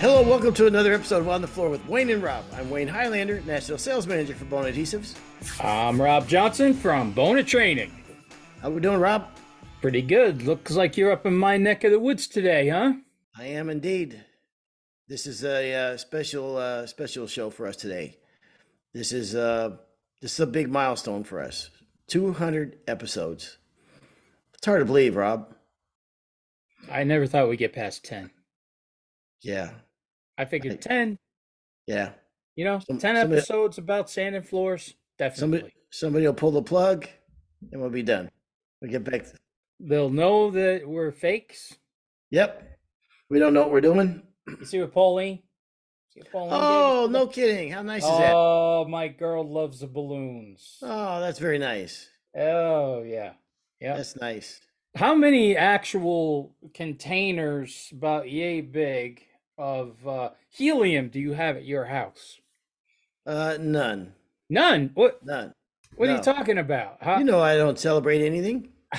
Hello, welcome to another episode of On the Floor with Wayne and Rob. I'm Wayne Highlander, National Sales Manager for Bona Adhesives. I'm Rob Johnson from Bona Training. How we doing, Rob? Pretty good. Looks like you're up in my neck of the woods today, huh? I am indeed. This is a uh, special uh, special show for us today. This is uh, this is a big milestone for us. 200 episodes. It's hard to believe, Rob. I never thought we'd get past 10. Yeah, I figured 10, yeah. you know, Some- 10 somebody- episodes about sanding floors. Definitely. Somebody somebody will pull the plug, and we'll be done. We get back. To, They'll know that we're fakes. yep. We don't know what we're doing. You see what Pauline? See what Pauline Oh, today? no kidding! How nice is that? Oh, my girl loves the balloons. Oh, that's very nice. Oh, yeah. Yeah. That's nice. How many actual containers about yay big of uh, helium do you have at your house? Uh, none, None. What? none. What are you talking about? How, You know I don't celebrate anything.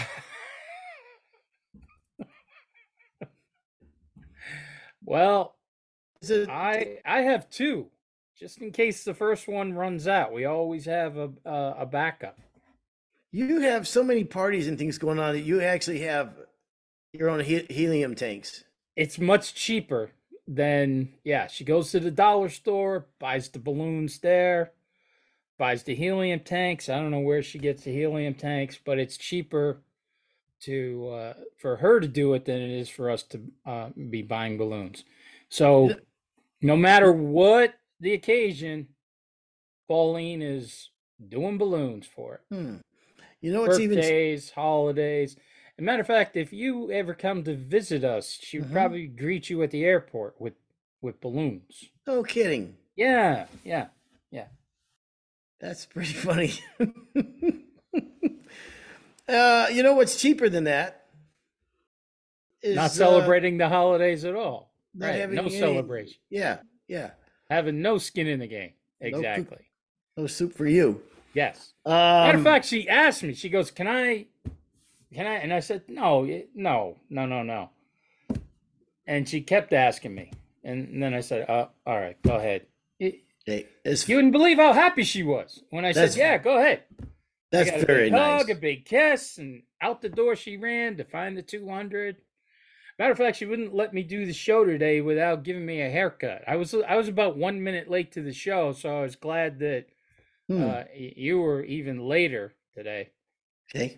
well, Is it- I I have two, just in case the first one runs out. We always have a a, a backup. you have so many parties and things going on that you actually have your own he- helium tanks. It's much cheaper than yeah. She goes to the dollar store, buys the balloons there, buys the helium tanks. I don't know where she gets the helium tanks, but it's cheaper to uh, for her to do it than it is for us to uh, be buying balloons. So no matter what the occasion, Pauline is doing balloons for it. Hmm. You know what's even Birthdays, holidays. A matter of fact, if you ever come to visit us, she would Mhm. probably greet you at the airport with with balloons. no kidding. Yeah, yeah. Yeah. That's pretty funny. uh, you know what's cheaper than that? Is, Not uh, celebrating the holidays at all. not Right. having No any- celebration. Yeah, yeah. Having no skin in the game. Exactly. No soup for you. Yes. Um, Matter of fact, she asked me. She goes, "Can I? Can I?" And I said, "No, no, no, no, no." And she kept asking me, and then I said, uh, "All right, go ahead." It's- You wouldn't believe how happy she was when I said, "Yeah, go ahead." That's that's a very big nice. hug, a big kiss, and out the door she ran to find the two hundred. Matter of fact, she wouldn't let me do the show today without giving me a haircut. I was I was about one minute late to the show, so I was glad that Hmm, uh, you were even later today. okay,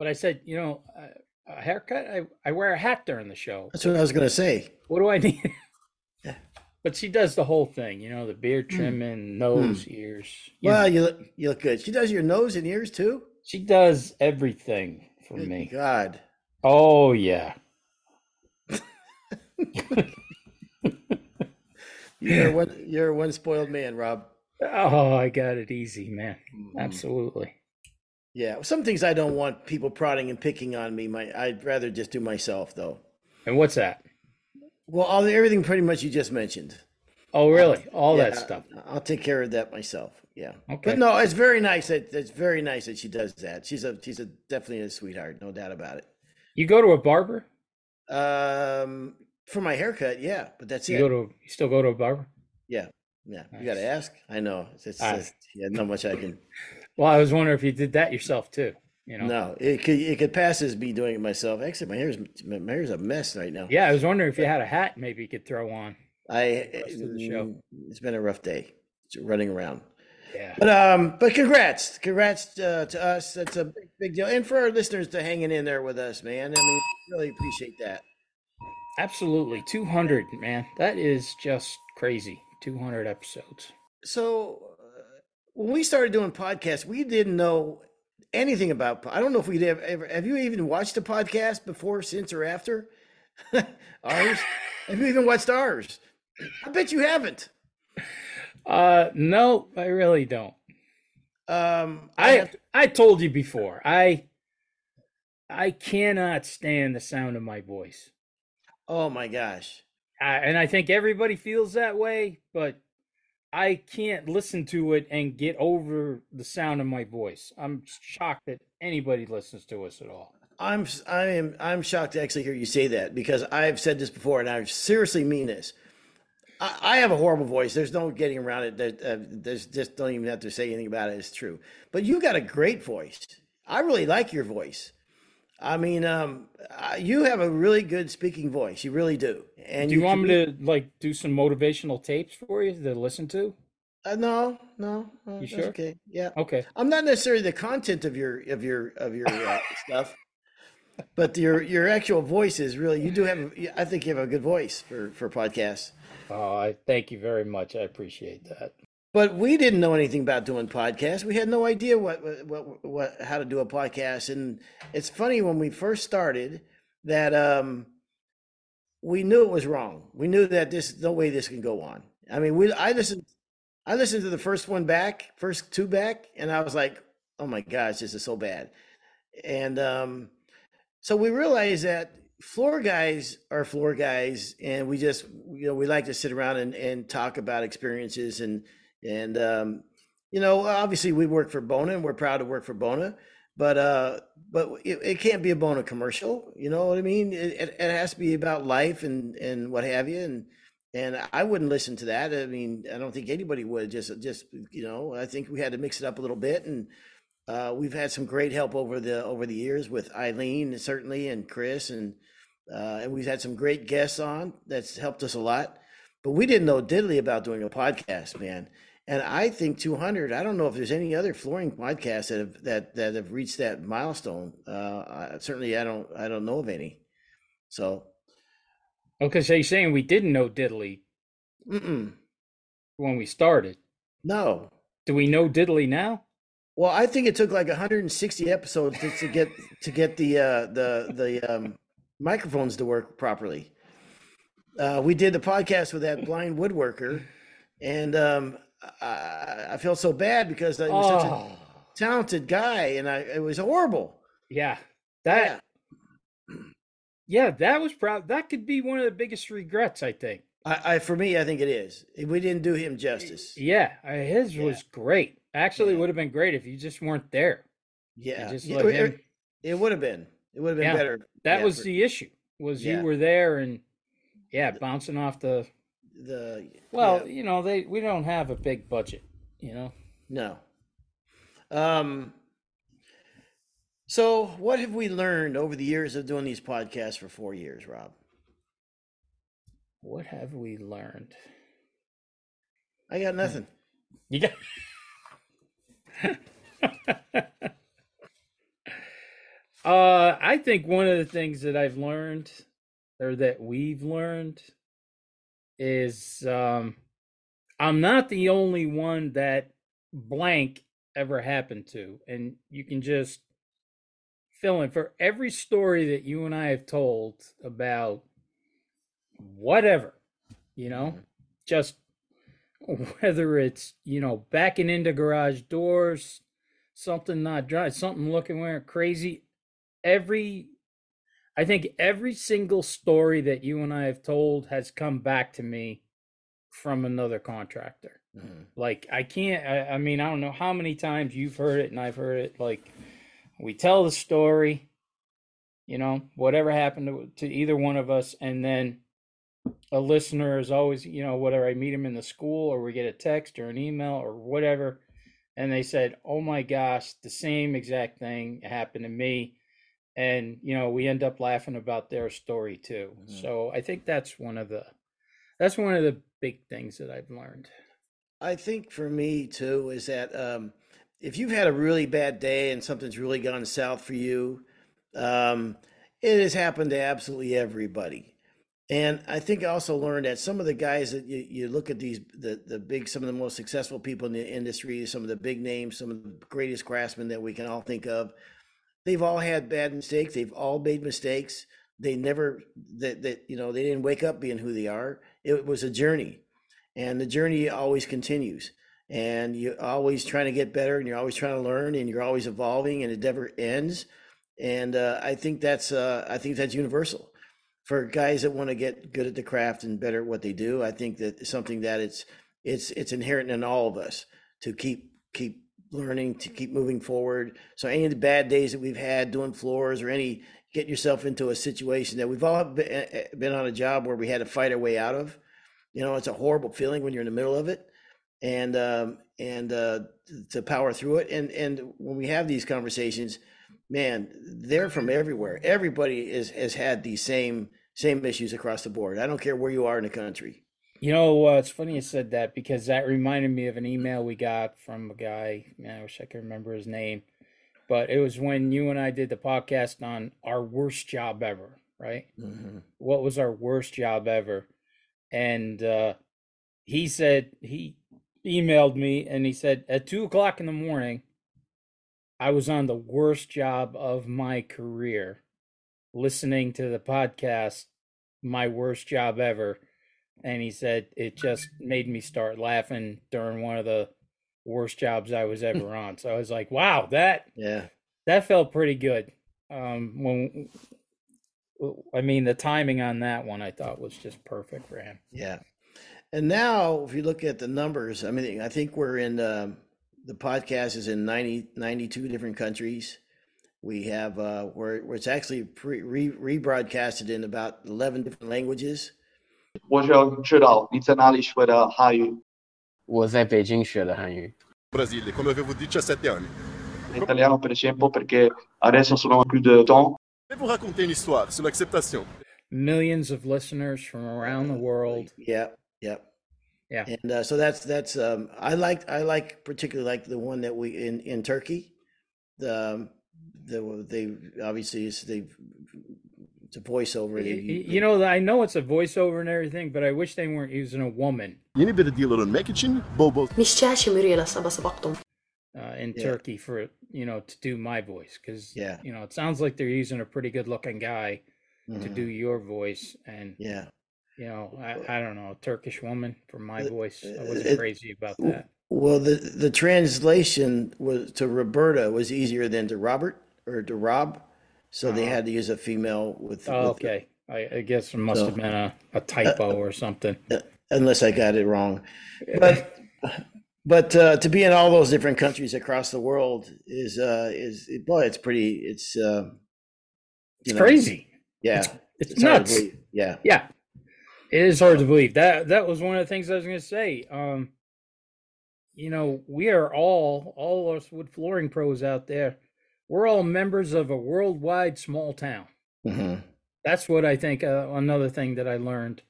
But I said, you know, uh, a haircut. I I wear a hat during the show. that's what I was gonna say. What do I need? Yeah. But she does the whole thing, you know, the beard trimming, nose, ears. you Well, know. you look you look good. She does your nose and ears too. she does everything for Good me. God. Oh yeah. You're one you're one spoiled man, Rob. Oh, I got it easy, man. Mm-hmm. Absolutely. Yeah. Some things I don't want people prodding and picking on me. My I'd rather just do myself though. And what's that? Well, all everything pretty much you just mentioned. Oh, really? All Yeah, that stuff. I'll take care of that myself. Yeah. Okay. But no, it's very nice that it's very nice that she does that. She's a she's a definitely a sweetheart, no doubt about it. You go to a barber? Um, for my haircut, yeah, but that's You it. go to you still go to a barber? yeah, yeah. You got to ask. I know. It's, it's, Ah. it's- yeah, not much I can. Well, I was wondering if you did that yourself too. You know? No, it could it could pass as me doing it myself. Actually, my hair's my hair's a mess right now. Yeah, I was wondering if you had a hat maybe you could throw on. I the show. mm, it's been a rough day running around. Yeah. But um, but congrats, congrats uh, to us. That's a big, big deal, and for our listeners to hanging in there with us, man. I mean, really appreciate that. Absolutely. 200, man. That is just crazy. 200 episodes. So when we started doing podcasts, we didn't know anything about. I don't know if we'd ever, ever have you even watched a podcast before, since, or after ours. have you even watched ours? I bet you haven't. Uh no, I really don't. Um, I have to- I told you before. I I cannot stand the sound of my voice. oh my gosh. I, and I think everybody feels that way, but I can't listen to it and get over the sound of my voice. I'm shocked that anybody listens to us at all. I'm I am I'm shocked to actually hear you say that because I've said this before and I seriously mean this. I, I have a horrible voice. There's no getting around it. There, uh, there's just don't even have to say anything about it. It's true. But you got a great voice. I really like your voice. I mean, um, uh, you have a really good speaking voice. You really do. And do you, want me to like do some motivational tapes for you to listen to? Uh, no, no. Uh, you sure? Okay. Yeah. Okay. I'm not necessarily the content of your of your of your uh, stuff, but your your actual voice is really. You do have. I think you have a good voice for for podcasts. Oh, I thank you very much. I appreciate that. But we didn't know anything about doing podcasts. We had no idea what, what, what, how to do a podcast. And it's funny when we first started that um, we knew it was wrong. We knew that this no way this can go on. I mean, we I listened, I listened to the first one back, first two back, and I was like, oh my gosh, this is so bad. And um, so we realized that floor guys are floor guys, and we just you know we like to sit around and, and talk about experiences and and um, you know, obviously we work for Bona and we're proud to work for Bona, but uh, but it, it can't be a Bona commercial. You know what I mean? It, it, it has to be about life and and what have you. And and I wouldn't listen to that. I mean, I don't think anybody would. Just just you know, I think we had to mix it up a little bit and. Uh, we've had some great help over the over the years with Eileen certainly and Chris and uh, and we've had some great guests on that's helped us a lot. But we didn't know diddly about doing a podcast, man. And I think 200. I don't know if there's any other flooring podcasts that have that that have reached that milestone. Uh, certainly, I don't I don't know of any. So, okay, so you're saying we didn't know diddly Mm-mm. when we started? No. Do we know diddly now? Well, I think it took like 160 episodes to, to get to get the uh, the the um, microphones to work properly. Uh, we did the podcast with that blind woodworker, and um, I, I felt so bad because he was oh. such a oh. talented guy, and I it was horrible. Yeah, that. Yeah, yeah that was proud. That could be one of the biggest regrets, I think. I, I for me, I think it is. We didn't do him justice. Yeah, uh, his yeah. was great. Actually, yeah. would have been great if you just weren't there. Yeah, just it, it, it, would have been. It would have been better. That was for, the issue. Was you were there and yeah, bouncing off the the well, yeah. you know, they we don't have a big budget, you know. No. Um so what have we learned over the years of doing these podcasts for 4 years, Rob? What have we learned? I got nothing. You got Uh I think one of the things that I've learned or that we've learned is um, I'm not the only one that blank ever happened to. And you can just fill in for every story that you and I have told about whatever, you know, mm-hmm. just whether it's, you know, backing into garage doors, something not dry, something looking where crazy. Every I think every single story that you and I have told has come back to me from another contractor. Mm-hmm. Like I can't. I, I, mean, I don't know how many times you've heard it and I've heard it. Like we tell the story, you know, whatever happened to, to either one of us, and then a listener is always, you know, whether I meet him in the school or we get a text or an email or whatever, and they said, "Oh my gosh, the same exact thing happened to me." And you know we end up laughing about their story too. Mm-hmm. so i think that's one of the that's one of the big things that i've learned. I think for me too is that um, if you've had a really bad day and something's really gone south for you um, it has happened to absolutely everybody. And i think i also learned that some of the guys that you, you look at these the, the big some of the most successful people in the industry some of the big names some of the greatest craftsmen that we can all think of they've all had bad mistakes. They've all made mistakes. They never that that you know they didn't wake up being who they are. It was a journey, and the journey always continues. And you're always trying to get better, and you're always trying to learn, and you're always evolving, and it never ends. And uh, I think that's uh, I think that's universal for guys that want to get good at the craft and better at what they do. I think that something that it's it's it's inherent in all of us to keep keep learning to keep moving forward. So any of the bad days that we've had doing floors or any getting yourself into a situation that we've all been, eh, eh, been on a job where we had to fight our way out of. You know, it's a horrible feeling when you're in the middle of it, and um, and uh, to power through it. And and when we have these conversations, man, they're from everywhere. Everybody is has had these same same issues across the board. I don't care where you are in the country. You know, uh, it's funny you said that because that reminded me of an email we got from a guy. Man, I wish I could remember his name, but it was when you and I did the podcast on our worst job ever, right? Mm-hmm. What was our worst job ever? And uh, he said he emailed me and he said at two o'clock in the morning, I was on the worst job of my career, listening to the podcast, my worst job ever and he said it just made me start laughing during one of the worst jobs I was ever on. So I was like, wow, that Yeah. that felt pretty good. Um, when I mean the timing on that one, I thought was just perfect for him. Yeah. And now, if you look at the numbers, I mean, I think we're in um, the podcast is in 90, 92 different countries. We have uh, where, where it's actually pre, re, rebroadcasted in about 11 different languages. 我想知道你在哪里学的汉语。我在北京学的汉语。 Brasile, quando eu avevo 17 anni. L'italiano per esempio perché adesso sono più di temps. Je vais vous raconter une histoire sur l'acceptation. Millions of listeners from around the world. Yeah, yeah, Yeah. And uh, so that's that's um, I like I like particularly like the one that we in in Turkey. The um, the they obviously is they a voiceover. You, you, you know, I know it's a voiceover and everything, but I wish they weren't using a woman. Yeni bir yılının mek için Bobo. Uh, in yeah. Turkey for you know to do my voice because yeah you know it sounds like they're using a pretty good looking guy mm-hmm. to do your voice and yeah you know I, I don't know Turkish woman for my it, voice I uh, wasn't it, crazy about that. Well, the the translation was to Roberta was easier than to Robert or to Rob so they Uh-huh. had to use a female with. oh, with- okay I, I guess it must So- have been a, a typo or something unless I got it wrong, but but uh, to be in all those different countries across the world is uh, is boy, it's pretty. It's uh, it's know, crazy Yeah, it's, it's hard to nuts believe. Yeah, Yeah. It is hard to believe. That that was one of the things I was gonna say. Um you know, we are all all us wood flooring pros out there, we're all members of a worldwide small town. hmm That's what I think uh, another thing that I learned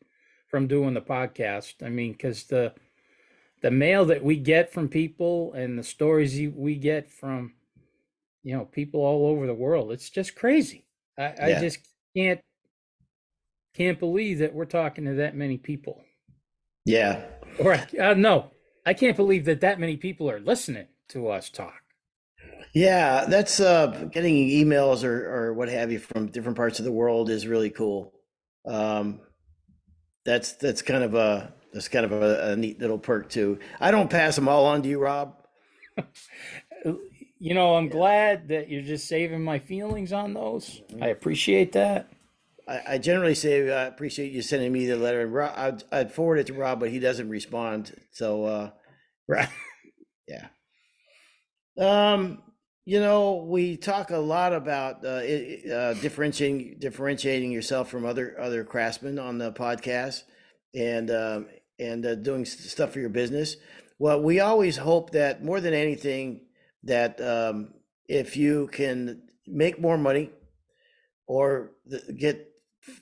from doing the podcast. I mean, cuz the the mail that we get from people and the stories we get from you know, people all over the world, it's just crazy. I, I just can't can't believe that we're talking to that many people. yeah, Or uh, no, I can't believe that that many people are listening to us talk. Yeah. That's uh, getting emails or or what have you from different parts of the world is really cool. Um, that's that's kind of a that's kind of a, a neat little perk too. I don't pass them all on to you, Rob. You know, I'm glad that you're just saving my feelings on those. I appreciate that. I, I generally say I appreciate you sending me the letter, and Rob, I'd, I'd forward it to Rob, but he doesn't respond. So, uh, Right. yeah. Um, you know, we talk a lot about uh, uh, differentiating differentiating yourself from other other craftsmen on the podcast, and um, and uh, doing stuff for your business. Well, we always hope that more than anything, that um, if you can make more money or get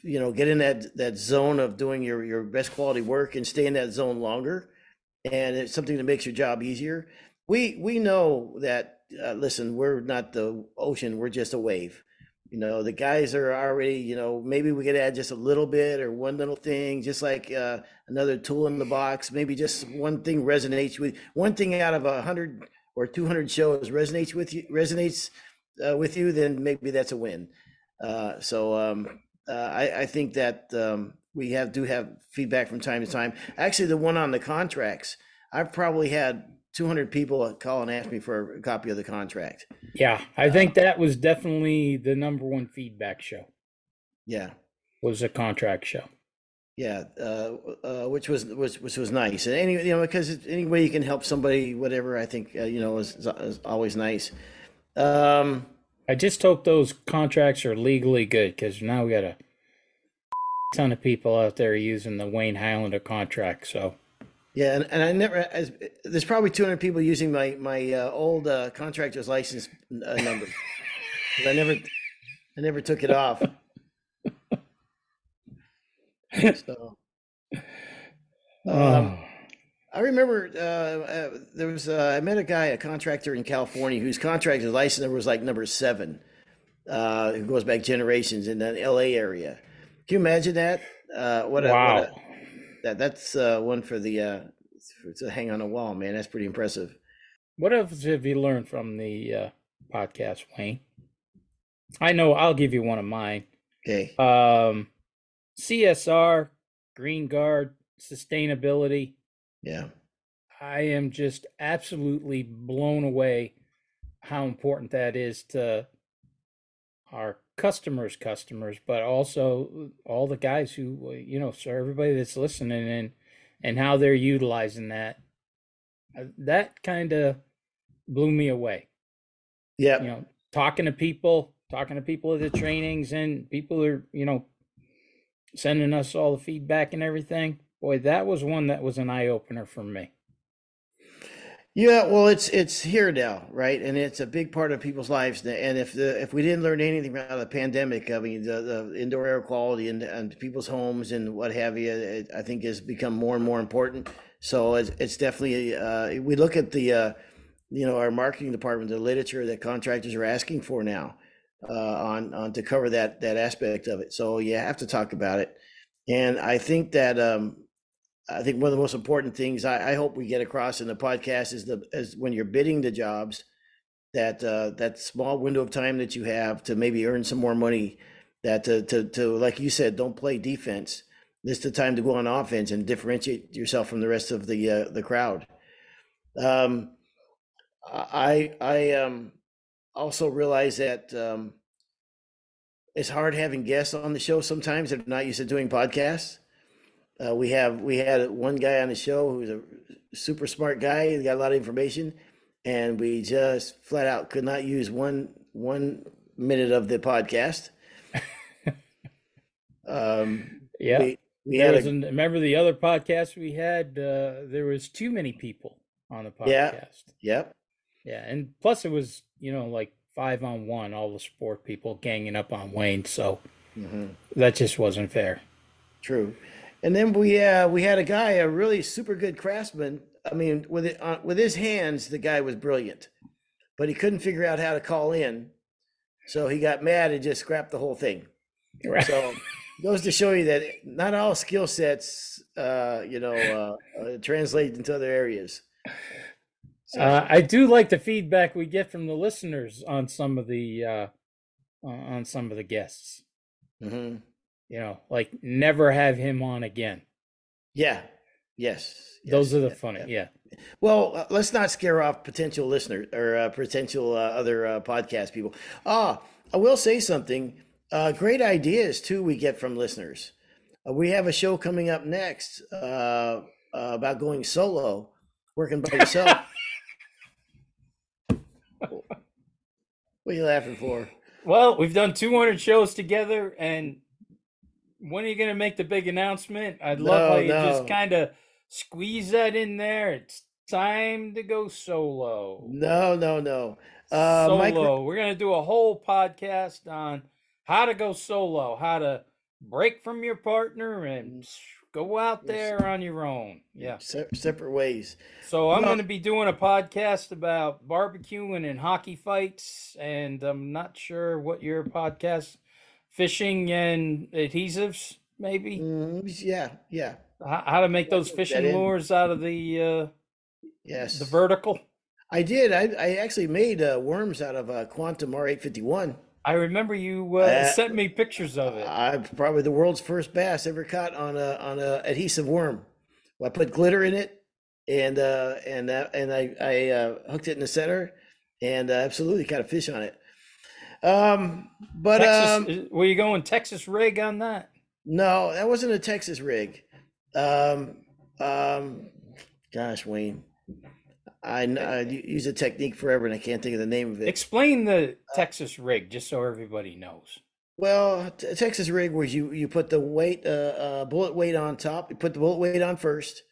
you know get in that that zone of doing your your best quality work and stay in that zone longer and it's something that makes your job easier we we know that uh, listen we're not the ocean we're just a wave you know the guys are already you know maybe we could add just a little bit or one little thing just like uh, another tool in the box maybe just one thing resonates with one thing out of a hundred or 200 shows resonates with you resonates uh, with you then maybe that's a win uh, so um, uh, I, I think that um, we have do have feedback from time to time. Actually, the one on the contracts, I've probably had 200 people call and ask me for a copy of the contract. Yeah, I think that was definitely the number one feedback show. Yeah, Was a contract show. yeah, uh, uh, which was which, which was nice. And any you know because any way you can help somebody, whatever, I think uh, you know is, is always nice. Um, I just hope those contracts are legally good because now we got a ton of people out there using the Wayne Highlander contract. So Yeah, and, and I never. As, there's probably 200 people using my my uh, old uh, contractor's license uh, number. I never, I never took it off. So, um, oh, I remember uh, uh, there was uh, I met a guy, a contractor in California, whose contractor's license number was like number seven, uh, who goes back generations in that L.A. area. Can you imagine that? Uh, what a, wow. what a that that's uh, one for the uh, for, to hang on a wall, man. That's pretty impressive. What else have you learned from the uh, podcast, Wayne? I know I'll give you one of mine. Okay. Um, CSR, GREENGUARD, sustainability. Yeah. I am just absolutely blown away how important that is to our customers' customers, but also all the guys who, you know, so everybody that's listening and and how they're utilizing that. Uh, That kind of blew me away. Yeah. You know, talking to people, talking to people at the trainings, and people are, you know, sending us all the feedback and everything. Boy, that was one that was an eye opener for me. Yeah, well, it's it's here now, right? And it's a big part of people's lives. And if the if we didn't learn anything out of the pandemic, I mean, the, the indoor air quality and, and people's homes and what have you, it, I think has become more and more important. So it's, it's definitely uh, we look at the uh, you know our marketing department, the literature that contractors are asking for now uh, on on to cover that that aspect of it. So you have to talk about it. And I think that um, I think one of the most important things I, I hope we get across in the podcast is the is when you're bidding the jobs, that uh, that small window of time that you have to maybe earn some more money, that to to, to like you said, don't play defense. This is the time to go on offense and differentiate yourself from the rest of the uh, the crowd. Um, I I um also realize that um, it's hard having guests on the show sometimes that are not used to doing podcasts. Uh, we have we had one guy on the show who's a super smart guy. He got a lot of information, and we just flat out could not use one one minute of the podcast. um, Yeah. we, we had a, an, remember the other podcast we had? Uh, there was too many people on the podcast. Yeah. yep, Yeah, and plus it was you know like five on one, all the sport people ganging up on Wayne, so hmm that just wasn't fair. true. And then we uh, we had a guy, a really super good craftsman. I mean, with it uh, with his hands, the guy was brilliant, but he couldn't figure out how to call in, so he got mad and just scrapped the whole thing. Right. So goes to show you that not all skill sets, uh, you know, uh, uh, translate into other areas. So, Uh, I do like the feedback we get from the listeners on some of the uh, on some of the guests. mhm. You know, like never have him on again. yeah, yes, Those are the yeah, funny. yeah. Yeah. Well, uh, let's not scare off potential listeners or uh, potential uh, other uh, podcast people. Ah, I will say something. Uh, great ideas too. We get from listeners. Uh, we have a show coming up next uh, uh, about going solo, working by yourself. what are you laughing for? Well, we've done 200 shows together, and when are you going to make the big announcement? I'd love No, how you just kind of squeeze that in there. It's time to go solo. No, no, no. Uh, solo. Mike, We're going to do a whole podcast on how to go solo, how to break from your partner and go out there on your own. Yeah. se- separate ways. So I'm going to be doing a podcast about barbecuing and hockey fights, and I'm not sure what your podcast, fishing and adhesives, maybe Mm, yeah, yeah, how, how to make those fishing lures out of the uh, yes. the vertical. I did. I, I actually made uh, worms out of uh, Quantum R851. I remember you uh, Uh, sent me pictures of it. I'm probably the world's first bass ever caught on a on a adhesive worm. I put glitter in it, and uh, and uh, and I I uh, hooked it in the center, and uh, absolutely caught a fish on it. Um, but Texas, um, were you going Texas rig on that? no, that wasn't a Texas rig. Um, um, gosh, Wayne, I, I use a technique forever, and I can't think of the name of it. Explain the Texas rig just so everybody knows. Well, t- Texas rig was you you put the weight uh, uh bullet weight on top. You put the bullet weight on first,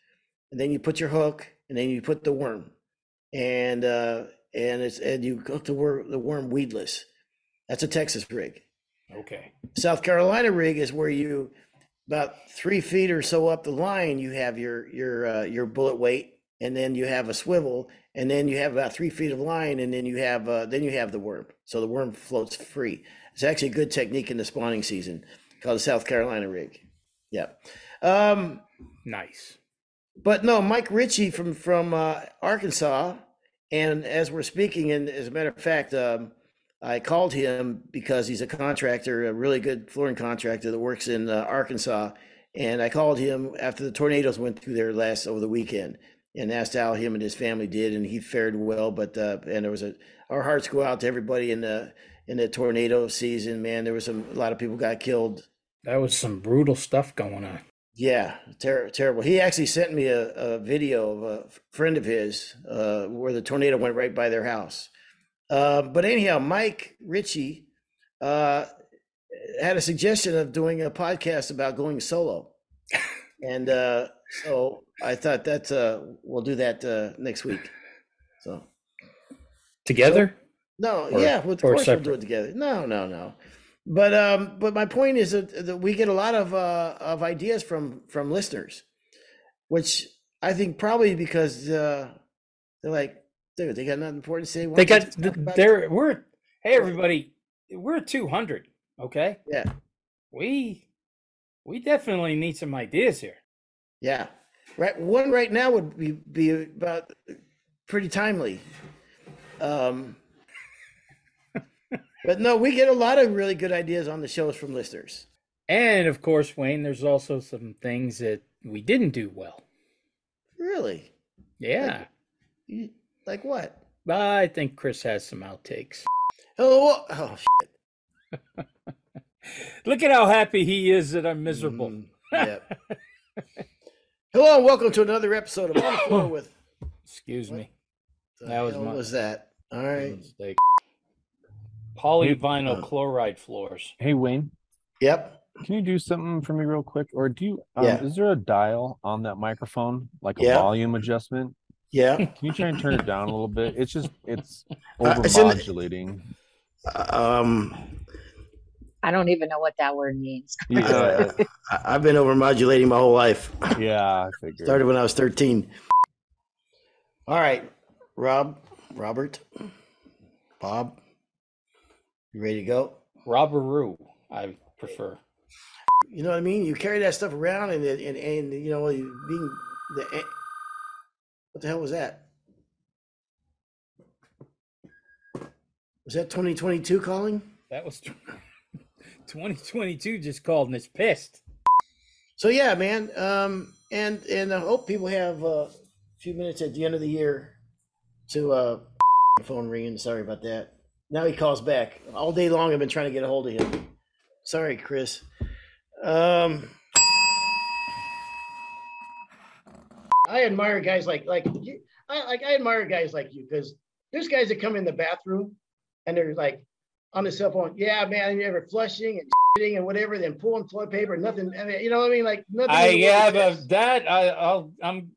and then you put your hook, and then you put the worm, and uh and it's and you cook the worm the worm weedless. That's a Texas rig. Okay. South Carolina rig is where you about three feet or so up the line you have your your uh, your bullet weight, and then you have a swivel, and then you have about three feet of line, and then you have uh, then you have the worm. So the worm floats free. It's actually a good technique in the spawning season called the South Carolina rig. Yeah. Um, Nice. but no, Mike Ritchie from from uh, Arkansas, and as we're speaking, and as a matter of fact, um, I called him because he's a contractor, a really good flooring contractor that works in uh, Arkansas, and I called him after the tornadoes went through there last over the weekend, and asked how him and his family did, and he fared well. But uh, and there was a our hearts go out to everybody in the in the tornado season. Man, there was some a lot of people got killed That was some brutal stuff going on. yeah, ter- terrible. He actually sent me a, a video of a friend of his uh, where the tornado went right by their house. Uh, but anyhow, Mike Ritchie uh, had a suggestion of doing a podcast about going solo, and uh, so I thought that uh, we'll do that uh, next week. So Together? no, Or- yeah, well, of course we'll do it together. No, no, no. But um, but my point is that, that we get a lot of uh, of ideas from from listeners, which I think probably because uh, they're like, dude, they got nothing important to say. They got just talk about it?" they're we're hey everybody, we're 200, okay? Yeah, We we definitely need some ideas here. yeah. Right, one right now would be be about pretty timely. Um, but no, we get a lot of really good ideas on the shows from listeners. And of course, Wayne, there's also some things that we didn't do well. Really, Yeah. You- like what? I think Chris has some outtakes. Oh, oh shit. Look at how happy he is that I'm miserable. Mm, yep. Hello and welcome to another episode of On the Floor with. Excuse What? me. The That was hell my- was that? All right. Mistake. Polyvinyl Oh. chloride floors. Hey Wayne, Yep. can you do something for me real quick? Or do you um, Yeah. is there a dial on that microphone, like a Yeah. volume adjustment? Yeah. Can you try and turn it down a little bit? It's just it's Uh, it's in overmodulating. Um, I don't even know what that word means. Yeah, I- I've been over modulating my whole life. yeah, I figured. Started when I was 13. All right, Rob, Robert, Bob, you ready to go? Robberoo, I prefer. You know what I mean? You carry that stuff around, and and, and you know being the. What the hell was that? Was that 2022 calling? That was 2022 just called and it's pissed. So yeah, man. Um, and and I hope people have uh, a few minutes at the end of the year to uh, phone ringing. Sorry about that. Now he calls back all day long. I've been trying to get a hold of him. Sorry, Chris. Um, I admire guys like like you. I like I admire guys like you because there's guys that come in the bathroom and they're like on the cell phone. Yeah, man, you're ever flushing and shitting and whatever, then pulling toilet paper, nothing. I mean, you know what I mean? Like nothing. I in the world have a is- that I I'll I'm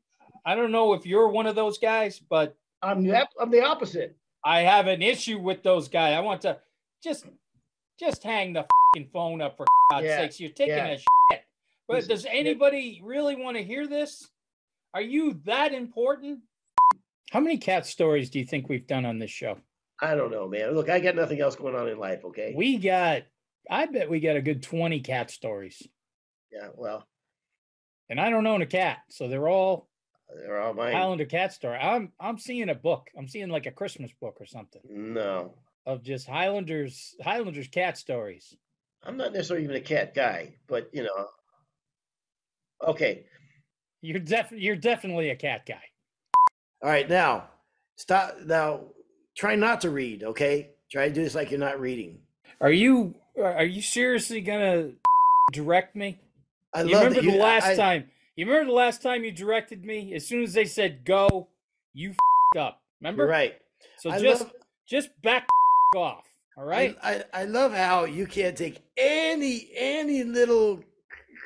I don't know if you're one of those guys, but I'm the, I'm the opposite. I have an issue with those guys. I want to just just hang the phone up for God's Yeah, sakes. You're taking yeah. a shit. But does anybody really want to hear this? Are you that important? How many cat stories do you think we've done on this show? I don't know, man. Look, I got nothing else going on in life. Okay. We got I bet we got a good 20 cat stories. yeah. Well, And I don't own a cat, so they're all they're all mine. Highlander cat story. I'm I'm seeing a book. I'm seeing like a Christmas book or something No, of just Highlanders Highlanders cat stories. I'm not necessarily even a cat guy, but you know. Okay. You're def you're definitely a cat guy. All right. Now, stop. Now, try not to read. Okay. Try to do this like you're not reading. Are you are you seriously gonna direct me? I you love remember that the last I- time? You remember the last time you directed me? As soon as they said go, you f***ed up. Remember? Right. So I just love- just back off. All right. I, I, I love how you can't take any any little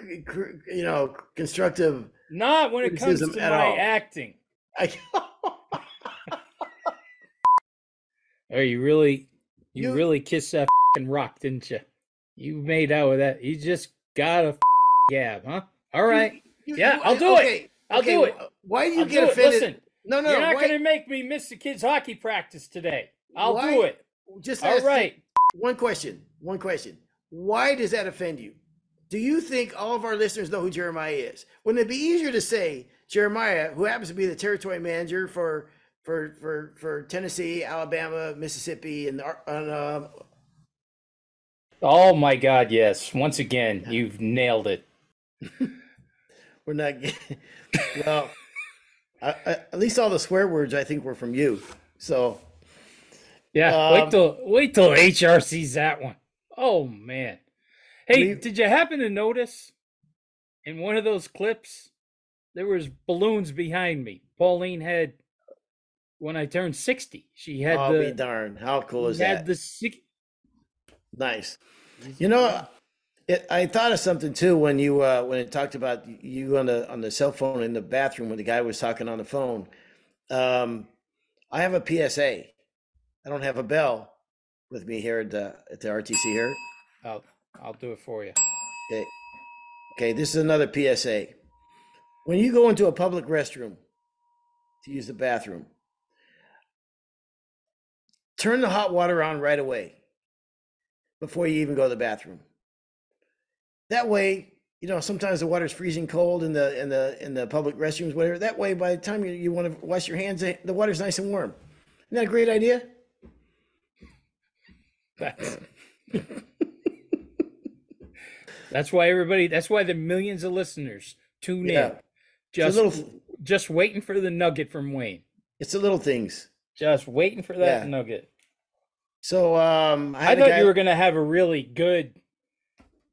you know constructive. Not when it comes to my all. acting. I, Oh, you really, you, You- really kissed that rock, didn't you? You made out with that. You just got a gab, huh? All right. you- Yeah, you- I'll do it. I'll okay, do it. Why do you I'll get do offended? Listen, no, no, you're not going to make me miss the kids' hockey practice today. I'll Why- do it. Just All right. One question. One question. Why does that offend you? Do you think all of our listeners know who Jeremiah is? Wouldn't it be easier to say Jeremiah, who happens to be the territory manager for for for for Tennessee, Alabama, Mississippi, and, um, Oh my God! Yes. Once again, you've nailed it. we're not. getting- well, I, I, at least all the swear words I think were from you. So Yeah. Um, wait till wait till HR sees that one. Oh man. Hey, did you happen to notice in one of those clips there was balloons behind me? Pauline had when I turned sixty. She had I'll the be darned. How cool is that? the six, Nice. You know, it, I thought of something too when you uh, when it talked about you on the on the cell phone in the bathroom when the guy was talking on the phone. Um, I have a PSA. I don't have a bell with me here at the at the RTC here. I'll I'll do it for you. Okay. Okay, this is another PSA. When you go into a public restroom to use the bathroom, turn the hot water on right away before you even go to the bathroom. That way, you know, sometimes the water's freezing cold in the in the in the public restrooms, whatever. That way, by the time you, you want to wash your hands, eh, the water's nice and warm. Isn't that a great idea? That's, why everybody. That's why the millions of listeners tune Yeah. in. Just little, just waiting for the nugget from Wayne. it's the little things. Just waiting for that Yeah. nugget. So um, I, I thought guy- you were going to have a really good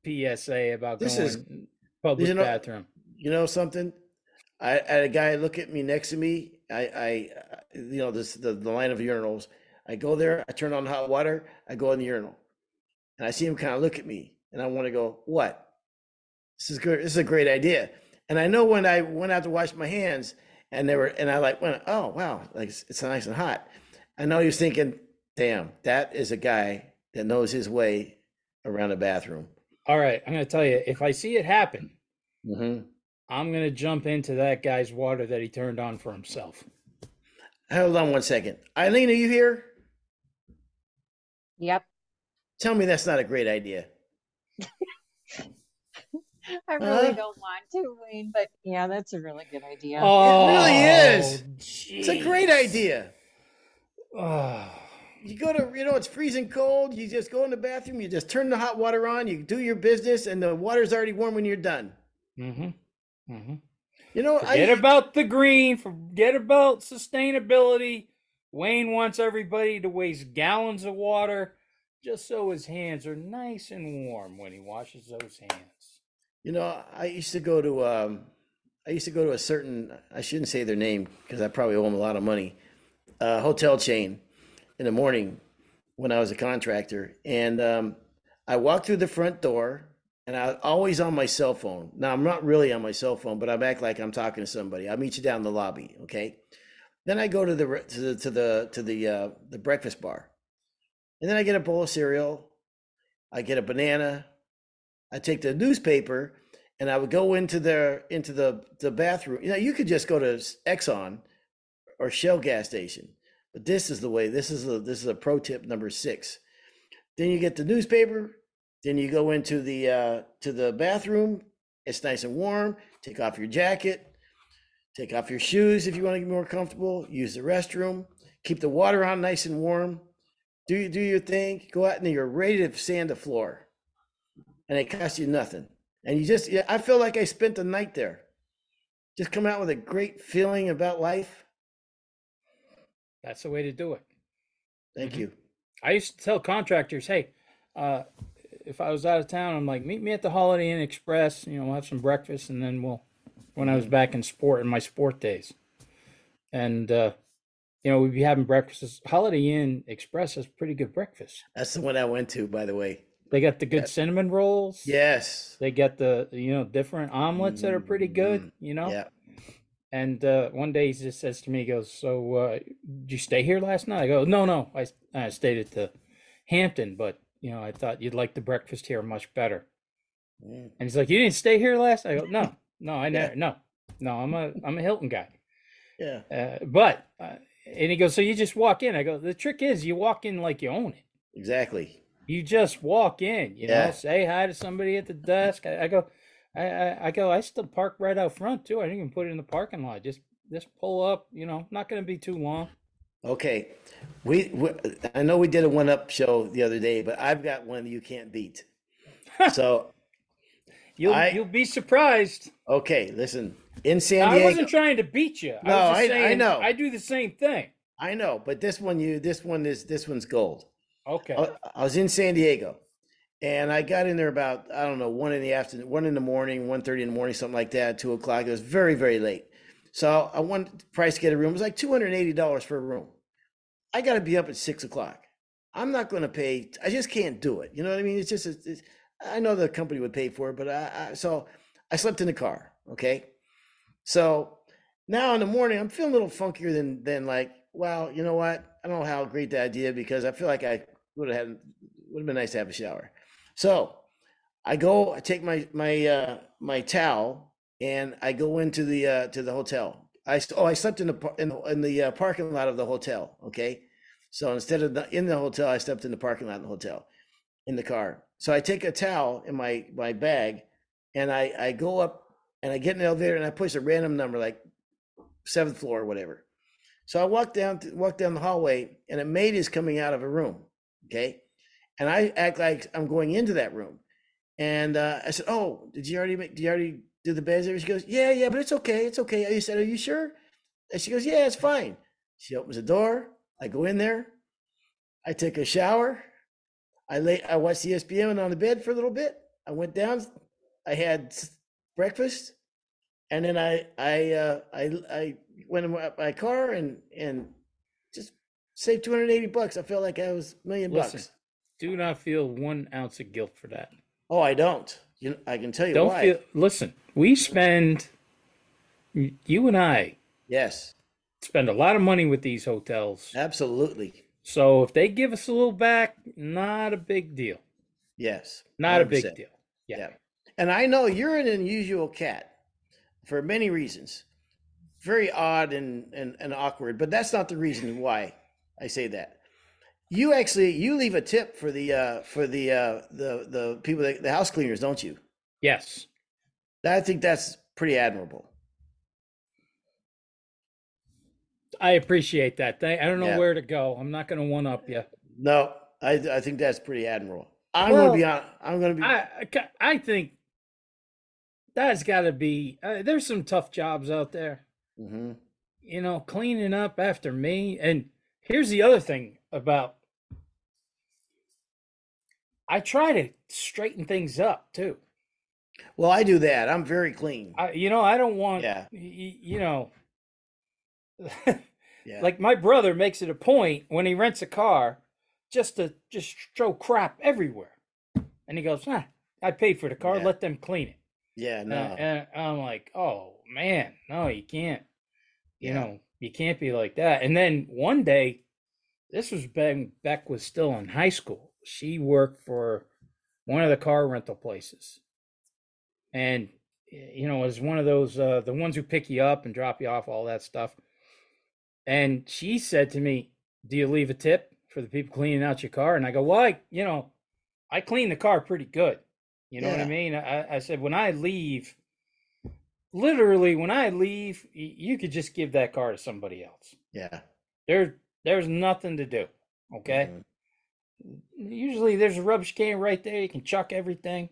PSA about This going is- public you know- bathroom. you know something i, I had a guy look at me next to me i i you know this the, the line of urinals i go there i turn on hot water i go in the urinal and i see him kind of look at me and i want to go what? This is good this is a great idea. And i know when i went out to wash my hands and they were and i like went oh wow like it's, it's nice and hot. I know he was thinking damn that is a guy that knows his way around a bathroom. All right, I'm going to tell you if I see it happen, hmm I'm going to jump into that guy's water that he turned on for himself. hold on one second. Eileen are you here? Yep. Tell me that's not a great idea. I really Huh? don't want to, Wayne, but yeah, that's a really good idea. Oh, really is. It's a great idea. Oh, You go to, you know, it's freezing cold. You just go in the bathroom. You just turn the hot water on. You do your business, and the water's already warm when you're done. mm-hmm. Mm-hmm. You know, Forget I, about the green. Forget about sustainability. Wayne wants everybody to waste gallons of water just so his hands are nice and warm when he washes those hands. you know, I used to go to, um, I used to go to a certain, I shouldn't say their name because I probably owe them a lot of money, uh, hotel chain in the morning when I was a contractor. And um, I walked through the front door and I was always on my cell phone. Now, I'm not really on my cell phone, but I'm act like I'm talking to somebody. I'll meet you down in the lobby, okay? Then I go to the to the to the to the uh, the breakfast bar, and then I get a bowl of cereal. I get a banana. I take the newspaper, and I would go into the into the the bathroom. You know, you could just go to Exxon or Shell gas station, but this is the way. This is a this is a pro tip number six. Then you get the newspaper. Then you go into the uh, to the bathroom. It's nice and warm. Take off your jacket. Take off your shoes if you want to get more comfortable. Use the restroom. Keep the water on nice and warm. Do you do your thing? Go out and you're ready to sand the floor, and it costs you nothing. And you just, yeah, I feel like I spent the night there. Just come out with a great feeling about life. That's the way to do it. Thank Mhm. you. I used to tell contractors, hey, uh, if I was out of town, I'm like, meet me at the Holiday Inn Express. You know, we'll have some breakfast, and then we'll. When I was back in sport in my sport days, and uh, you know, we'd be having breakfast. Holiday Inn Express has pretty good breakfast. That's the one I went to, by the way. They got the good Yeah. cinnamon rolls. Yes. They get the you know different omelets that are pretty good. Mm, You know. Yeah. And uh, one day he just says to me, he goes, "So, uh, did you stay here last night?" I go, "No, no, I I stayed at the Hampton, but you know, I thought you'd like the breakfast here much better." Mm. And he's like, "You didn't stay here last?" I go, "No, no, I Yeah. never, no, no, I'm a I'm a Hilton guy." Yeah. Uh, but uh, and he goes, "So you just walk in?" I go, "The trick is you walk in like you own it. Exactly. You just walk in, you Yeah. know, say hi to somebody at the desk." I, I go, I, I I go, I still park right out front too. I didn't even put it in the parking lot. Just just pull up, you know, not going to be too long." Okay. We, we I know we did a one up show the other day, but I've got one you can't beat. So You'll I- you'll be surprised. okay, listen. In San Diego. I wasn't trying to beat you. No, I was I- just I saying know. I do the same thing. I know, but this one you this one is this one's gold. Okay. I, I was in San Diego, and I got in there about I don't know one in the afternoon, one in the morning, one thirty in the morning, something like that, two o'clock. It was very very late. So I wanted the price to get a room. It was like two hundred and eighty dollars for a room. I got to be up at six o'clock. I'm not going to pay. I just can't do it. You know what I mean? It's just. It's- I know the company would pay for it, but I, I so I slept in the car. Okay, so now in the morning I'm feeling a little funkier than than like. Well, you know what? I don't know how great the idea because I feel like I would have had would have been nice to have a shower. So I go, I take my my uh, my towel and I go into the uh, to the hotel. I oh I slept in the in, the- in the uh, parking lot of the hotel. Okay, so instead of the, in the hotel, I slept in the parking lot of the hotel in the car. So I take a towel in my my bag and I I go up and I get in the elevator and I push a random number like seventh floor or whatever. So I walk down walk down the hallway and a maid is coming out of a room. Okay. And I act like I'm going into that room. And uh, I said, Oh, did you already make, did you already do the beds? She goes, Yeah, yeah, but it's okay. It's okay. I said, Are you sure? And she goes, Yeah, it's fine. She opens the door. I go in there. I take a shower. I lay, I watched E ESPN on the bed for a little bit. I went down. I had breakfast. And then I, I, uh, I, I went in my car and, and just saved 280 bucks. I felt like I was a million Listen, bucks. do not feel one ounce of guilt for that. Oh, I don't. You I can tell you Don't why. feel. Listen, we spend. You and I yes, spend a lot of money with these hotels. absolutely. So if they give us a little back, not a big deal. Yes. Not a big deal. Yeah. Yeah. And I know you're an unusual cat for many reasons. Very odd and, and, and awkward, but that's not the reason why I say that. You actually you leave a tip for the uh for the uh the the people that, the house cleaners, don't you? Yes. I think that's pretty admirable. I appreciate that. I don't know Yeah. where to go. I'm not going to one up you. No, I I think that's pretty admirable. I'm gonna be on. I'm gonna be. I I I think that's got to be. Uh, there's some tough jobs out there. Mhm. You know, cleaning up after me. And here's the other thing about. I try to straighten things up too. Well, I do that. I'm very clean. I, you know, I don't want. Yeah. y- y- You know. Yeah. Like my brother makes it a point when he rents a car, just to just throw crap everywhere, and he goes, "Ah, I paid for the car. Yeah. Let them clean it." Yeah. No. and I'm like, oh man, no, you can't. You Yeah. know, you can't be like that. And then one day, this was when Beck was still in high school. She worked for one of the car rental places, and you know, it was one of those uh, the ones who pick you up and drop you off, all that stuff. And she said to me, "Do you leave a tip for the people cleaning out your car?" And I go, "Well, I, you know, I clean the car pretty good." You know what I mean? I, I said, when I leave, literally, when I leave, you could just give that car to somebody else. yeah. There, there's nothing to do. Okay. Mhm. Usually, there's a rubbish can right there. You can chuck everything.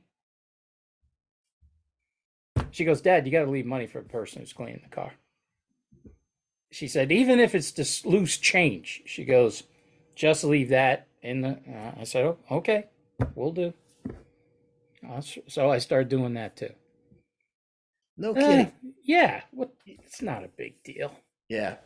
She goes, Dad, you got to leave money for the person who's cleaning the car. She said, even if it's just loose change, she goes, just leave that in the. Uh, I said, oh, okay, we'll do. Uh, So I started doing that too. No Eh, kidding. yeah, what? It's not a big deal. Yeah.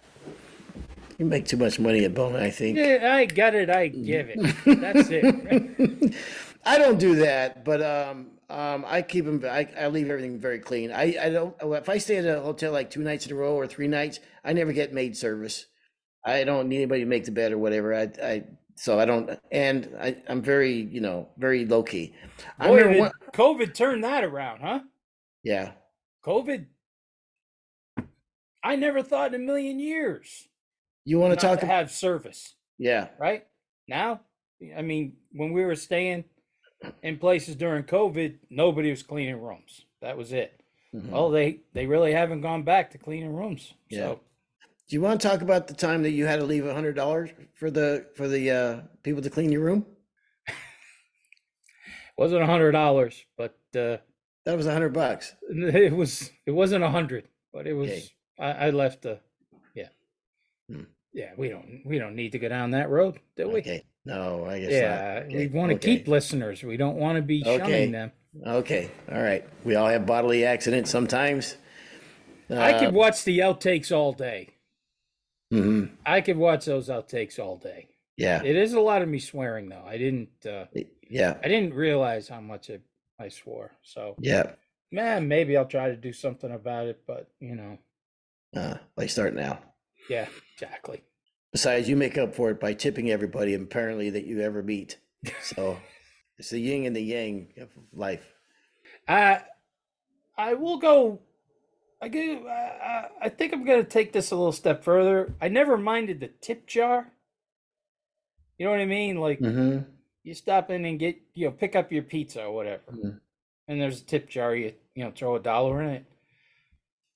You make too much money at Bona, I think. Yeah, I got it. I give it. That's it. I don't do that, but um, um, I keep them. I, I leave everything very clean. I, I don't. If I stay at a hotel like two nights in a row or three nights, I never get maid service. I don't need anybody to make the bed or whatever. I, I so I don't. And I, I'm very, you know, very low key. Boy, did one, COVID turned that around, huh? yeah. COVID. I never thought in a million years You want to talk? to have service, yeah, right? Now, I mean, when we were staying in places during COVID, nobody was cleaning rooms. That was it. Mhm. Well, they they really haven't gone back to cleaning rooms. Yeah. So Do you want to talk about the time that you had to leave a hundred dollars for the for the uh, people to clean your room? It wasn't a hundred dollars, but uh, That was a hundred bucks. it was it wasn't a hundred, but it was. Okay. I, I left the, yeah, Hmm. yeah. We don't we don't need to go down that road, do we? Okay. No, I guess Yeah, not. we Okay, want to okay. keep listeners. We don't want to be Okay. shunning them. Okay. All right. We all have bodily accidents sometimes. I Uh, could watch the outtakes all day. Mhm. I could watch those outtakes all day. Yeah. It is a lot of me swearing though. I didn't. Uh, Yeah. I didn't realize how much I, I swore. So, Yeah. man, maybe I'll try to do something about it. But you know, Uh, like start now. yeah, exactly. Besides, you make up for it by tipping everybody apparently that you ever meet. So it's the yin and the yang of life. I I will go. I go. I, I- I think I'm gonna take this a little step further. I never minded the tip jar. You know what I mean? Like hmm you stop in and get you know pick up your pizza or whatever, Mhm. and there's a tip jar. You you know throw a dollar in it.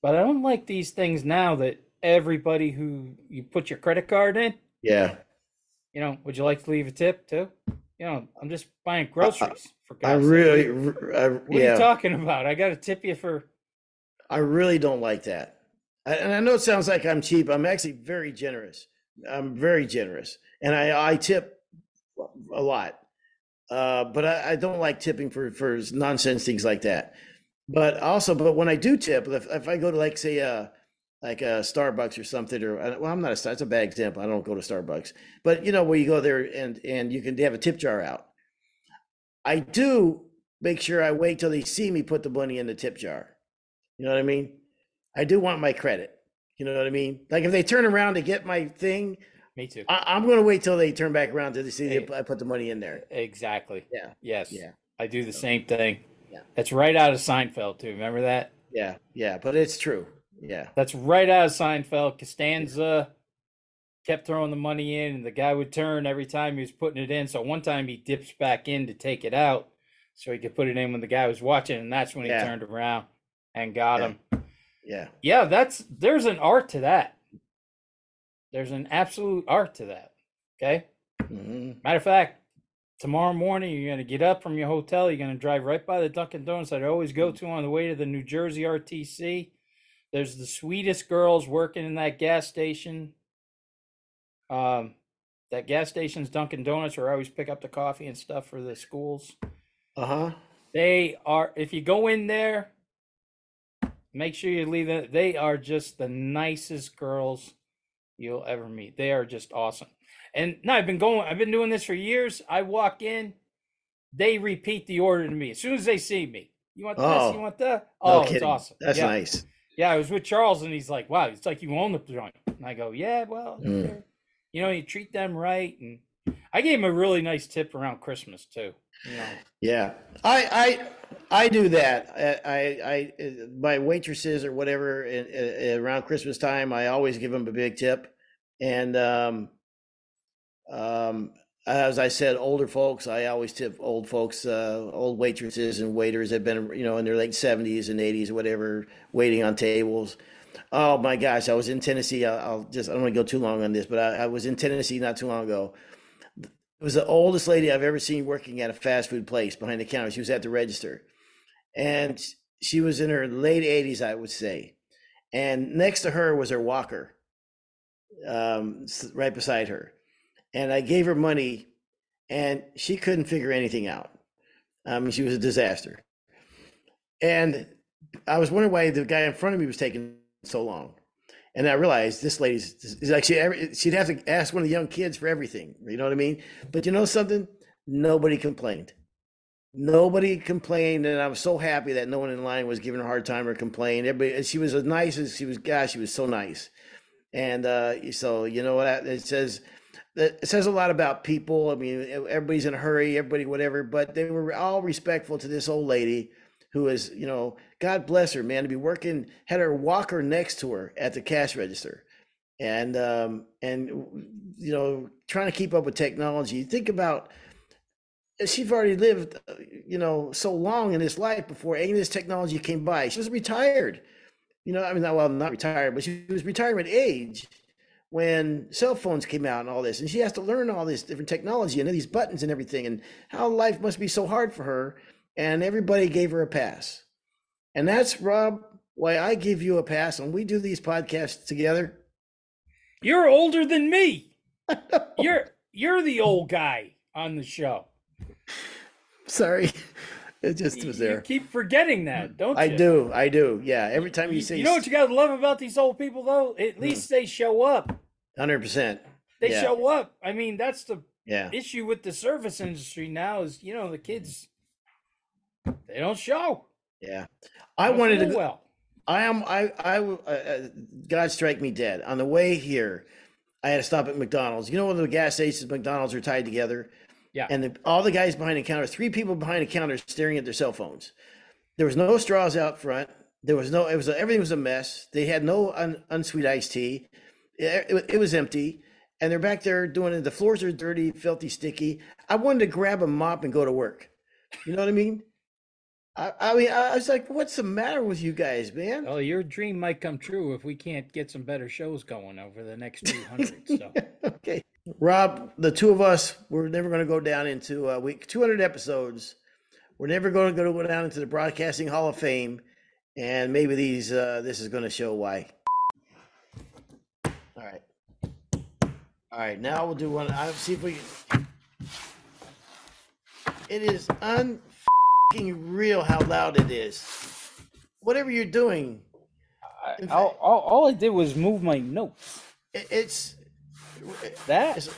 But I don't like these things now that everybody who you put your credit card in. Yeah. You know, would you like to leave a tip too? You know, I'm just buying groceries. For I God's sake. really, I, What are you talking about? I got to tip you for. I really don't like that. And I know it sounds like I'm cheap. I'm actually very generous. I'm very generous, and I, I tip a lot. Uh, but I, I don't like tipping for for nonsense things like that. But also, but when I do tip, if, if I go to like say uh like a Starbucks or something, or uh, well, I'm not a it's a bad example. I don't go to Starbucks, but you know where you go there and and you can have a tip jar out. I do make sure I wait till they see me put the money in the tip jar. You know what I mean? I do want my credit. You know what I mean? Like if they turn around to get my thing, Me too. I, I'm going to wait till they turn back around to see Hey. I put the money in there. Exactly. Yeah. Yes. Yeah. I do the same thing. Yeah. That's right out of Seinfeld too. Remember that? Yeah, yeah, but it's true. Yeah, That's right out of Seinfeld. Costanza kept throwing the money in, and the guy would turn every time he was putting it in. So one time he dips back in to take it out, so he could put it in when the guy was watching, and that's when he Yeah. turned around and got Yeah. him. yeah, Yeah, that's there's an art to that. There's an absolute art to that. Okay. hmm Matter of fact, tomorrow morning you're gonna get up from your hotel. You're gonna drive right by the Dunkin' Donuts that I always go to on the way to the New Jersey RTC. There's the sweetest girls working in that gas station. Um, that gas station's Dunkin' Donuts, where I always pick up the coffee and stuff for the schools. uh huh. They are. If you go in there, make sure you leave it. They are just the nicest girls you'll ever meet. They are just awesome. And now I've been going. I've been doing this for years. I walk in, they repeat the order to me as soon as they see me. You want this? Oh, you want that? No Oh, it's kidding. awesome. That's yeah. nice. Yeah, I was with Charles, and he's like, "Wow, it's like you own the joint." And I go, "Yeah, well, Mm. you know, you treat them right." And I gave him a really nice tip around Christmas too. Know, Yeah, I I I do that. I I, I my waitresses or whatever in, in, around Christmas time, I always give them a big tip, and um um as I said, older folks, I always tip old folks, uh, old waitresses and waiters that have been, you know, in their late seventies and eighties, whatever, waiting on tables. Oh my gosh, I was in Tennessee. I'll, I'll just I don't want to go too long on this, but I, I was in Tennessee not too long ago. It was the oldest lady I've ever seen working at a fast food place behind the counter. She was at the register, and she was in her late eighties, I would say. And next to her was her walker, um, right beside her. And I gave her money, and she couldn't figure anything out. Mean, she was a disaster. And I was wondering why the guy in front of me was taking so long. And I realized this lady's is like she she'd have to ask one of the young kids for everything. You know what I mean? But you know something? Nobody complained. Nobody complained, and I was so happy that no one in line was giving her a hard time or complaining. Everybody, she was as nice as she was. Gosh, she was so nice. And uh, so you know what? It says it says a lot about people. I mean, everybody's in a hurry, everybody, whatever. But they were all respectful to this old lady, who is, you know, God bless her, man, to be working, had her walker next to her at the cash register, and um, and you know, trying to keep up with technology. Think about she's already lived, uh, you know, so long in this life before any of this technology came by. She was retired, you know. I mean, well, not retired, but she was retirement age when cell phones came out and all this, and she has to learn all this different technology and these buttons and everything, and how life must be so hard for her. And everybody gave her a pass, and that's Rob why I give you a pass, and we do these podcasts together. You're older than me. you're you're the old guy on the show. Sorry, it just was there. You keep forgetting that, hmm. don't you? I do, I do. Yeah, every time you, You, say, you know what you gotta love about these old people though? At hmm. least they show up. hundred percent. They Yeah. show up. I mean, that's the Yeah, issue with the service industry now is you know the kids they don't show. Yeah. I wanted to. well. I am. I. I. Uh, uh, God strike me dead. On the way here, I had to stop at McDonald's. You know when the gas stations, McDonald's are tied together. Yeah. And the, all the guys behind the counter, three people behind the counter, staring at their cell phones. There was no straws out front. There was no. It was everything was a mess. They had no un, unsweet iced tea. It, it, it was empty, and they're back there doing it. The floors are dirty, filthy, sticky. I wanted to grab a mop and go to work. You know what I mean? I, I mean, I was like, "What's the matter with you guys, man?" Well, your dream might come true if we can't get some better shows going over the next 200. so okay. Rob, the two of us, we're never going to go down into uh, week 200 episodes. We're never going to go down into the Broadcasting Hall of Fame, and maybe these uh, this is going to show why. All right, all right. Now we'll do one. I'll see if we. Can... It is un real how loud it is. Whatever you're doing, I, In all, all, all I did was move my notes. it, it's That It's-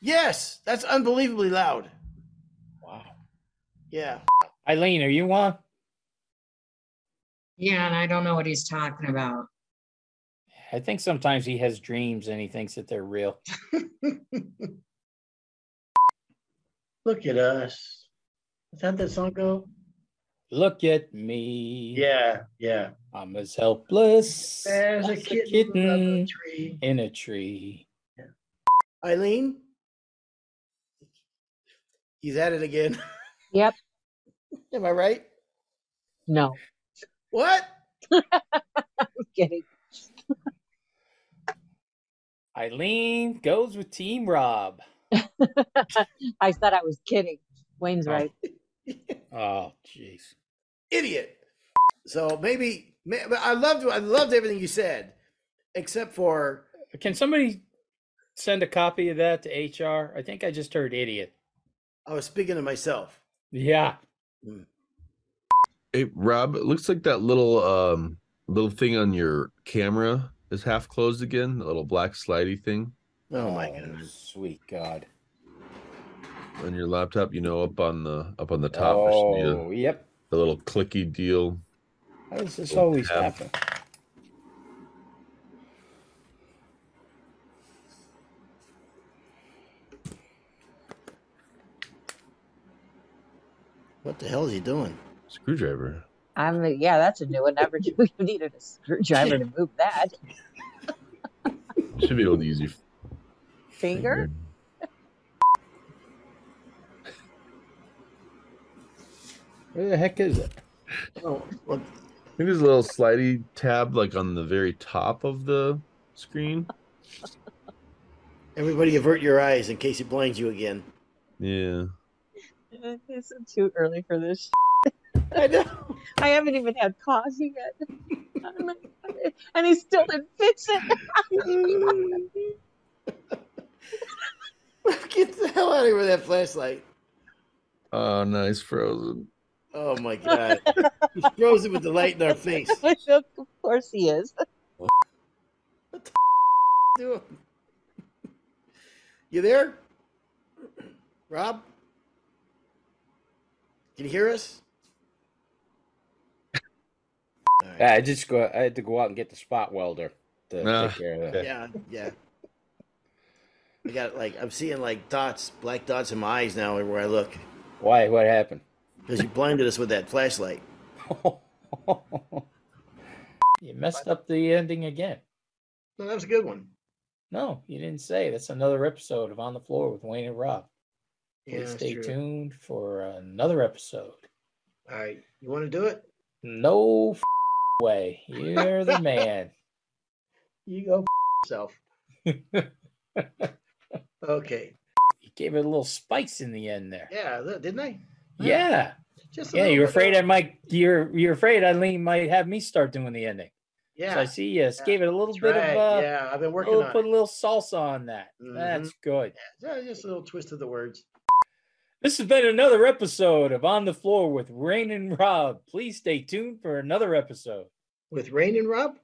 yes, that's unbelievably loud. wow. Yeah. Eileen, are you on? Yeah, and I don't know what he's talking about. I think sometimes he has dreams and he thinks that they're real. Look at us. Is that the song go? Look at me. Yeah, yeah. I'm as helpless There's a as kitten, a tree. in a tree. Eileen? He's at it again. Yep. Am I right? No, What? I'm kidding. Eileen goes with Team Rob. I said I was kidding. Wayne's Oh. right. Oh, jeez. Idiot. So maybe, may- but I loved I loved everything you said, except for Can somebody send a copy of that to HR? I think I just heard idiot. I was speaking to myself. Yeah. Hey Rob, it looks like that little um little thing on your camera is half closed again, the little black slidey thing Oh my god. Sweet God. On your laptop, you know, up on the up on the top there should be a- Oh, yep. the little clicky deal. How does this always tab. happen? What the hell is he doing? Screwdriver. I mean, yeah, that's a new one. Never knew you needed a screwdriver to move that. Should be able to use your Finger? Where the heck is it? Oh, well, I think there's a little slidey tab like on the very top of the screen. everybody avert your eyes in case it blinds you again. Yeah. It's too early for this. I know. I haven't even had coffee yet. Like, and he still didn't fix it. Get the hell out of here with that flashlight. Oh, nice frozen. Oh my god. He's frozen with the light in our face. of course he is. What the doing? You there? Rob? Can you hear us? All right. Yeah, I just go. I had to go out and get the spot welder to Ah, take care of that. Yeah, yeah. I got like I'm seeing like dots, black dots in my eyes now everywhere I look. Why? What happened? Because you blinded us with that flashlight. you messed up the ending again. No, that was a good one. No, you didn't say. That's another episode of On the Floor with Wayne and Rob. Yeah, Please stay true. tuned for another episode. All right, you want to do it? No f- way. You're the man. You go yourself. okay. You gave it a little spice in the end there. Yeah, didn't I? Yeah. Just Yeah, you're afraid of- I might you're you're afraid Eileen might have me start doing the ending. Yeah. So I see you just gave it a little that's bit right. of uh yeah, I've been a working little, on put it. a little salsa on that. That's good. Yeah, just a little twist of the words. This has been another episode of On the Floor with Rain and Rob. Please stay tuned for another episode. With Rain and Rob?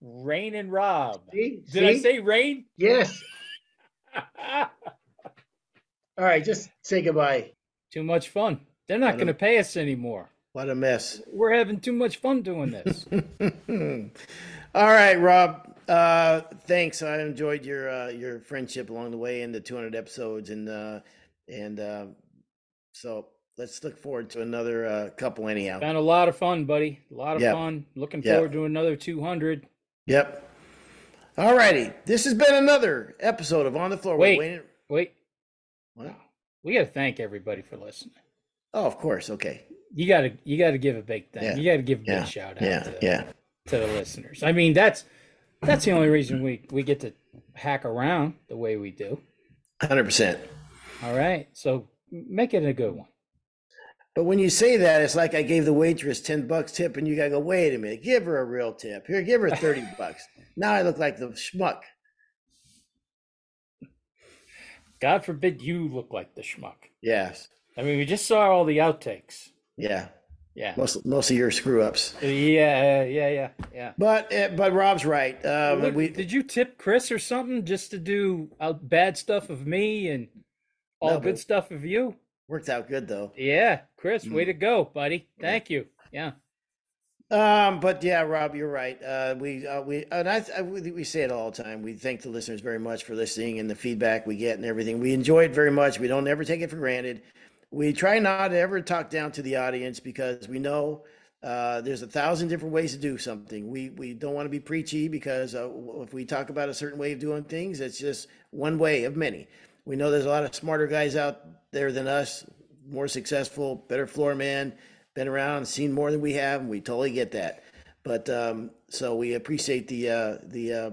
Rain and Rob. See? Did I say rain? Yes. All right, just say goodbye. Too much fun. They're not going to pay us anymore. What a mess. We're having too much fun doing this. All right, Rob. Uh, thanks. I enjoyed your uh, your friendship along the way in the 200 episodes, and uh, and uh, so let's look forward to another uh, couple anyhow. Been a lot of fun, buddy. A lot of Yep. fun. Looking Yep. forward to another 200. Yep. All righty. This has been another episode of On the Floor. with Wait, wait. What? We got to thank everybody for listening. Oh, of course. Okay. You got to you got to give a big thank. Yeah. You got to give a Yeah. big shout out Yeah. to, Yeah. to the listeners. I mean, that's that's the only reason we we get to hack around the way we do. Hundred percent. All right. So make it a good one. But when you say that, it's like I gave the waitress ten bucks tip, and you gotta go. Wait a minute. Give her a real tip. Here, give her thirty bucks. Now I look like the schmuck. God forbid you look like the schmuck. Yes. I mean, we just saw all the outtakes. Yeah. Yeah. Most most of your screw ups. Yeah, yeah, yeah, yeah. But uh, but Rob's right. Um, Look, we did you tip Chris or something just to do bad stuff of me and all No, good stuff of you? worked out good though. Yeah, Chris, way Mm. to go, buddy. Thank you. Yeah. Um, but yeah, Rob, you're right. Uh, we uh, we and I, I we say it all the time. We thank the listeners very much for listening and the feedback we get and everything. We enjoy it very much. We don't ever take it for granted. We try not to ever talk down to the audience because we know uh, there's a thousand different ways to do something. We we don't want to be preachy because uh, if we talk about a certain way of doing things, it's just one way of many. We know there's a lot of smarter guys out there than us, more successful, better floor man, been around, seen more than we have, and we totally get that. But um, so we appreciate the uh, the uh,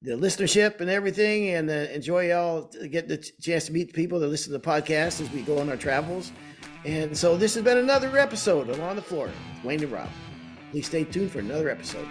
the listenership and everything, and uh, enjoy y'all get the chance to meet the people that listen to the podcast as we go on our travels. And so this has been another episode of On the Floor, Wayne and Rob. Please stay tuned for another episode.